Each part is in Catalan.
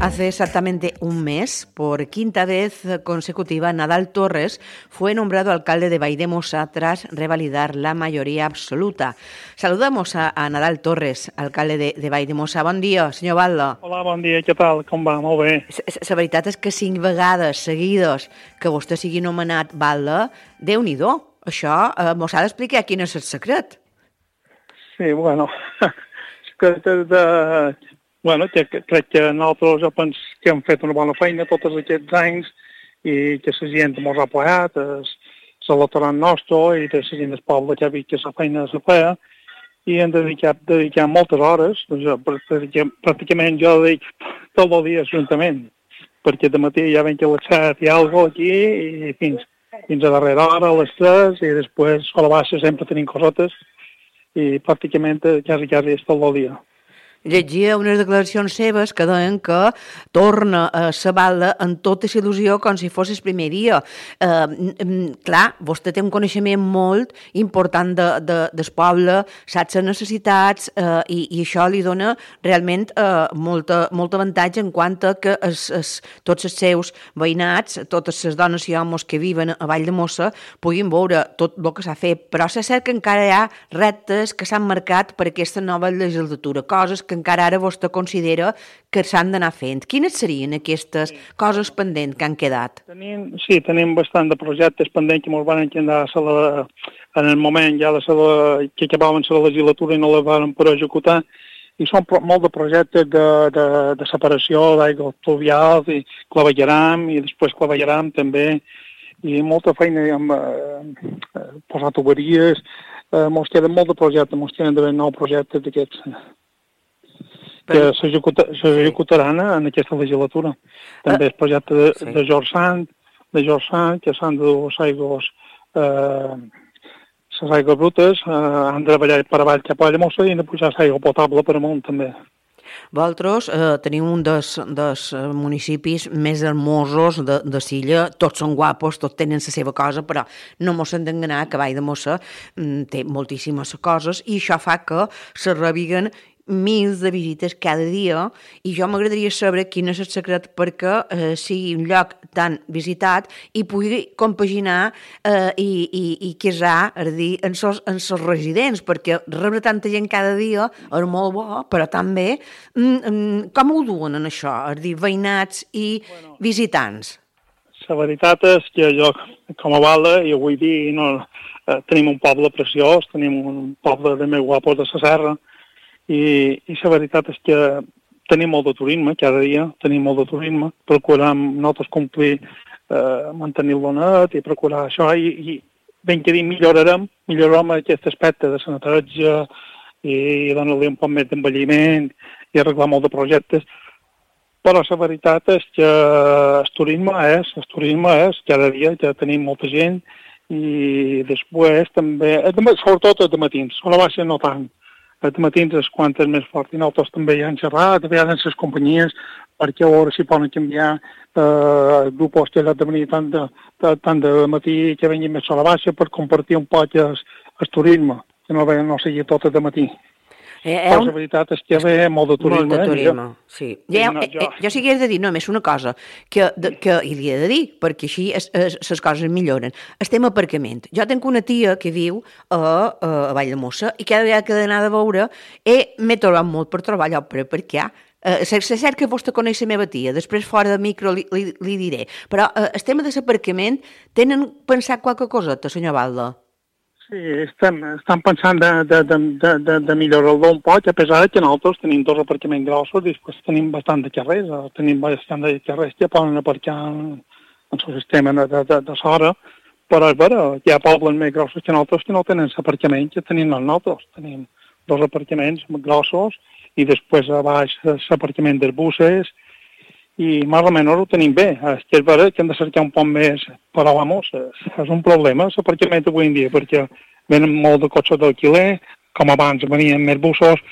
Hace exactamente un mes, por quinta vez consecutiva, Nadal Torres fue nombrado alcalde de Vaidemosa tras revalidar la mayoría absoluta. Saludamos a, a Nadal Torres, alcalde de, de Vaidemosa. Bon dia, senyor Balda. Hola, bon dia, què tal? Com va? Molt bé. La veritat és que cinc vegades seguides que vostè sigui nomenat Balda, déu nhi Això eh, mos ha d'explicar quin és el secret. Sí, bueno, de, de, bueno, que, crec que nosaltres jo penso que hem fet una bona feina tots aquests anys i que la gent ens ha apoyat, l'electorat nostre i de la gent del poble que ha vist que la feina se feia i hem dedicat, dedicat moltes hores, doncs, pràcticament jo dedic tot el dia juntament, perquè de matí ja venc a les 7 i alguna aquí i fins, fins a darrera hora, a les 3, i després a la baixa sempre tenim cosetes i pràcticament quasi, quasi és tot el dia llegia unes declaracions seves que deien que torna a la balda en tota la il·lusió com si fos el primer dia. Eh, clar, vostè té un coneixement molt important de, de, del poble, sap les necessitats eh, i, i això li dona realment eh, molta, molt avantatge en quant a que es, es, tots els seus veïnats, totes les dones i homes que viven a Vall de Mossa puguin veure tot el que s'ha fet, però és cert que encara hi ha reptes que s'han marcat per aquesta nova legislatura, coses que que encara ara vostè considera que s'han d'anar fent. Quines serien aquestes sí. coses pendents que han quedat? Tenim, sí, tenim bastant de projectes pendents que ens van enquedar a la, en el moment ja la, que acabaven la legislatura i no la van per executar i són molt de projectes de, de, de separació d'aigua fluvials i clavellaram i després clavellaram també i molta feina amb eh, posar tuberies, eh, mos queden molt de projectes, mos queden d'haver nou projectes d'aquests que s'executaran en aquesta legislatura. També el projecte de, sí. de George Sant, de George Sant, que s'han de dur les aigües, eh, les aigües brutes, eh, han de treballar per avall cap a la mossa i han de pujar l'aigua potable per amunt també. Vosaltres eh, teniu un dels, dels municipis més hermosos de, de Silla, tots són guapos, tots tenen la seva cosa, però no mos hem d'enganar que Vall de Mossa mm, té moltíssimes coses i això fa que se reviguen mils de visites cada dia i jo m'agradaria saber quin és el secret perquè eh, sigui un lloc tan visitat i pugui compaginar eh, i, i, i quesar, és dir, en els en sos residents, perquè rebre tanta gent cada dia és molt bo, però també mm, mm, com ho duen en això? És dir, veïnats i bueno, visitants. La veritat és que jo, com a Valda, i vull dir, no, eh, tenim un poble preciós, tenim un poble de més guapos de la serra, i, i la veritat és que tenim molt de turisme, cada dia tenim molt de turisme, procurem nosaltres complir, eh, mantenir-lo net i procurar això, i, i ben que dir, millorarem, millorarem aquest aspecte de la i, i donar-li un poc més d'envelliment i arreglar molt de projectes, però la veritat és que el turisme és, el turisme és, cada dia ja tenim molta gent i després també, sobretot els matins, a la baixa no tant, els matins és quan és més fort i nosaltres també ja hem xerrat, a vegades les companyies perquè a veure si poden canviar eh, el grup que ha de venir tant de, de, tant de matí que venguin més a la baixa per compartir un poc el, el turisme, que no, no sigui tot de matí. Eh, un... la veritat és que hi ha molt de turisme. Molt de turisme, eh? sí. Ja, no, jo... Eh, jo sí que he de dir només una cosa, que, de, que i li he de dir, perquè així les coses milloren. Estem a aparcament. Jo tinc una tia que viu a, a, Vall de Mossa i cada vegada que he d'anar a veure m'he trobat molt per trobar allò, però per què? Uh, és cert que vostè coneix la meva tia, després fora de micro li, li, li diré, però uh, el tema de l'aparcament tenen pensat qualque coseta, senyor Balda? Sí, estem, estem pensant de, de, de, de, de, millorar-lo un poc, a pesar que nosaltres tenim dos aparcaments grossos i després tenim bastant de carrers, eh, tenim bastant de carrers que poden aparcar en, en el sistema de, de, de, de sora, però és vera, hi ha pobles més grossos que nosaltres que no tenen l'aparcament que tenim nosaltres. Tenim dos aparcaments grossos i després a baix l'aparcament dels buses i més o menys ho tenim bé. És que és vera que hem de cercar un poc més, però vamos, és, un problema l'aparcament avui en dia, perquè venen molt de cotxes d'alquiler, com abans venien més bussos,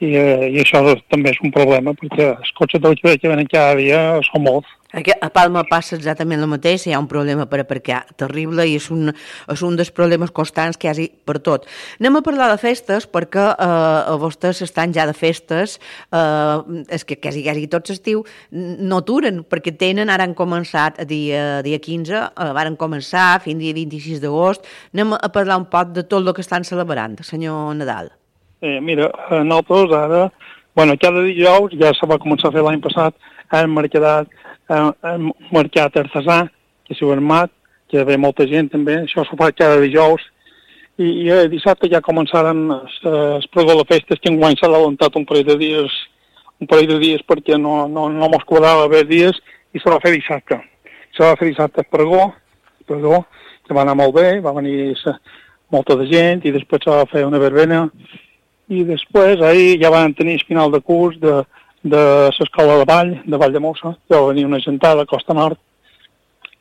i, eh, i això també és un problema perquè els cotxes d'autoviat que venen cada dia són molts. Aquí a Palma passa exactament el mateix, hi ha un problema per aparcar terrible i és un, és un dels problemes constants que hi ha per tot. Anem a parlar de festes perquè eh, vostès estan ja de festes, eh, és que quasi, quasi tots estiu no aturen, perquè tenen, ara han començat a dia, dia 15, eh, varen començar fins dia 26 d'agost. Anem a parlar un poc de tot el que estan celebrant, senyor Nadal. Eh, mira, nosaltres ara, bueno, cada dijous ja se va començar a fer l'any passat, hem marcat eh, hem mercat artesà, que si ho armat, que ve molta gent també, això s'ho fa cada dijous, i, i eh, dissabte ja començaran es, es pregó la festa, que enguany s'ha adelantat un parell de dies, un parell de dies perquè no, no, no mos quadrava haver dies, i se va fer dissabte. Se va fer dissabte pregó, pregó, que va anar molt bé, va venir molta de gent, i després se va fer una verbena, i després ahir ja van tenir final de curs de, de l'escola de Vall, de Vall de Mossa, ja va venir una gentada a Costa Nord,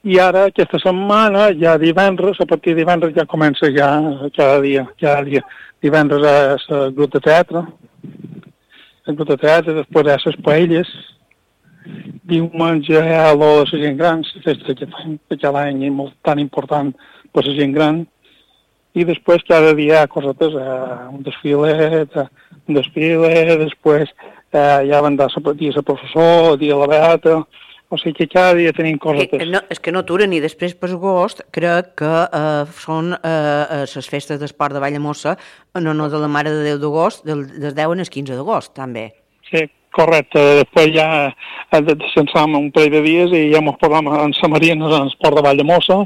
i ara aquesta setmana, ja divendres, a partir de divendres ja comença ja cada dia, cada dia. Divendres és el grup de teatre, el grup de teatre, després és les paelles, diumenge hi ha de la gent gran, la festa que fem cada any i molt tan important per la gent gran, i després cada dia cosetes, eh, un desfilet, eh, un desfile, després eh, ja van dar dia de professor, dia la beata, o sigui que cada dia tenim. Que, no, és que no aturen i després per agost crec que eh, són eh, les eh, festes d'esport de Vallamossa en honor de la Mare de Déu d'agost, del, del 10 al 15 d'agost, també. Sí, correcte. Després ja eh, descansam un parell de dies i ja ens posam en Sa Marina, en esport de Vallamossa,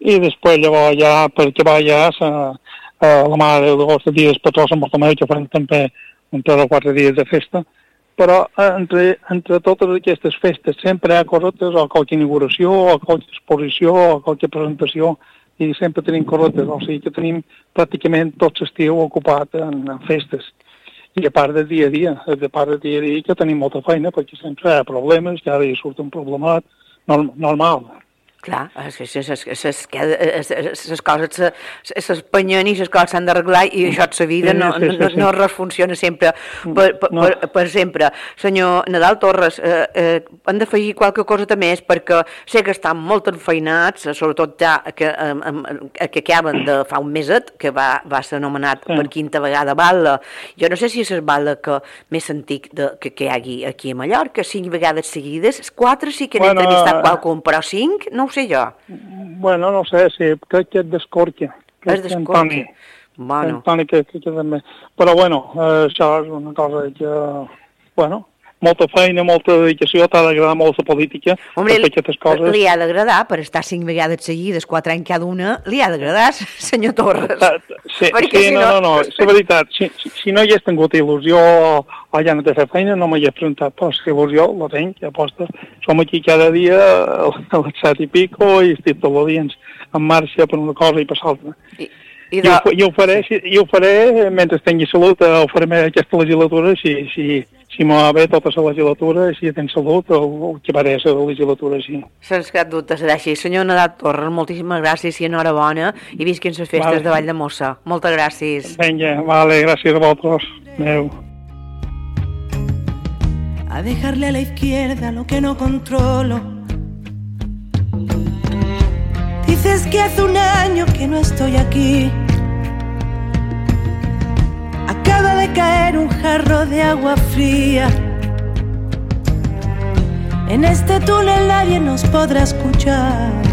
i després llavors ja, perquè va ja a, a la Mare de dia després a Sant Bartomeu, que farem també un tres o quatre dies de festa, però eh, entre, entre totes aquestes festes sempre hi ha cosetes o qualque inauguració o qualque exposició o qualque presentació i sempre tenim cosetes, o sigui que tenim pràcticament tot l'estiu ocupat en, en festes. I a part del dia a dia, a part del dia a dia que tenim molta feina perquè sempre hi ha problemes, cada dia surt un problemat normal. Clar, les coses s'espanyen i les coses s'han d'arreglar i això de la vida no, no, no, no res funciona sempre per, per, no. per, per sempre. Senyor Nadal Torres, eh, eh, hem d'afegir qualque cosa més perquè sé que estan molt enfeinats, sobretot ja que, eh, que acaben de fa un meset, que va, va ser anomenat sí. per quinta vegada Bala. Jo no sé si és el Bala que més antic de, que, que hi hagi aquí a Mallorca, cinc vegades seguides, quatre sí que n'he bueno, entrevistat qualcun, però cinc no jo. Bueno, no sé, sí, crec que és d'Escorquia. És d'Escorquia. Bueno. Antoni, que, que, que també. Però bueno, eh, això és una cosa que, bueno, molta feina, molta dedicació, t'ha d'agradar molt la política, Hombre, per aquestes coses. Li ha d'agradar, per estar cinc vegades seguides, quatre anys cada una, li ha d'agradar, senyor Torres. Sí, Perquè, sí si no, no, no, és veritat, si, si, si no hi hagués tingut il·lusió o ja no t'he fet feina, no m'hi he preguntat, però si il·lusió la tinc, ja aposta. Som aquí cada dia a les set i pico i estic tots els dies en marxa per una cosa i per l'altra. I, i, de... Ho, i, ho faré, i ho faré mentre tingui salut, ho faré aquesta legislatura si, si, si m'ho va bé tota la legislatura, si tens salut, o, o que va la legislatura així. Sense cap dubte serà així. Senyor Nadal Torres, moltíssimes gràcies i enhorabona i visquin les festes vale. de Vall de Mossa. Moltes gràcies. Vinga, vale, gràcies a vosaltres. Adéu. A dejarle a la izquierda lo que no controlo. Dices que hace un año que no estoy aquí caer un jarro de agua fría. En este túnel nadie nos podrá escuchar.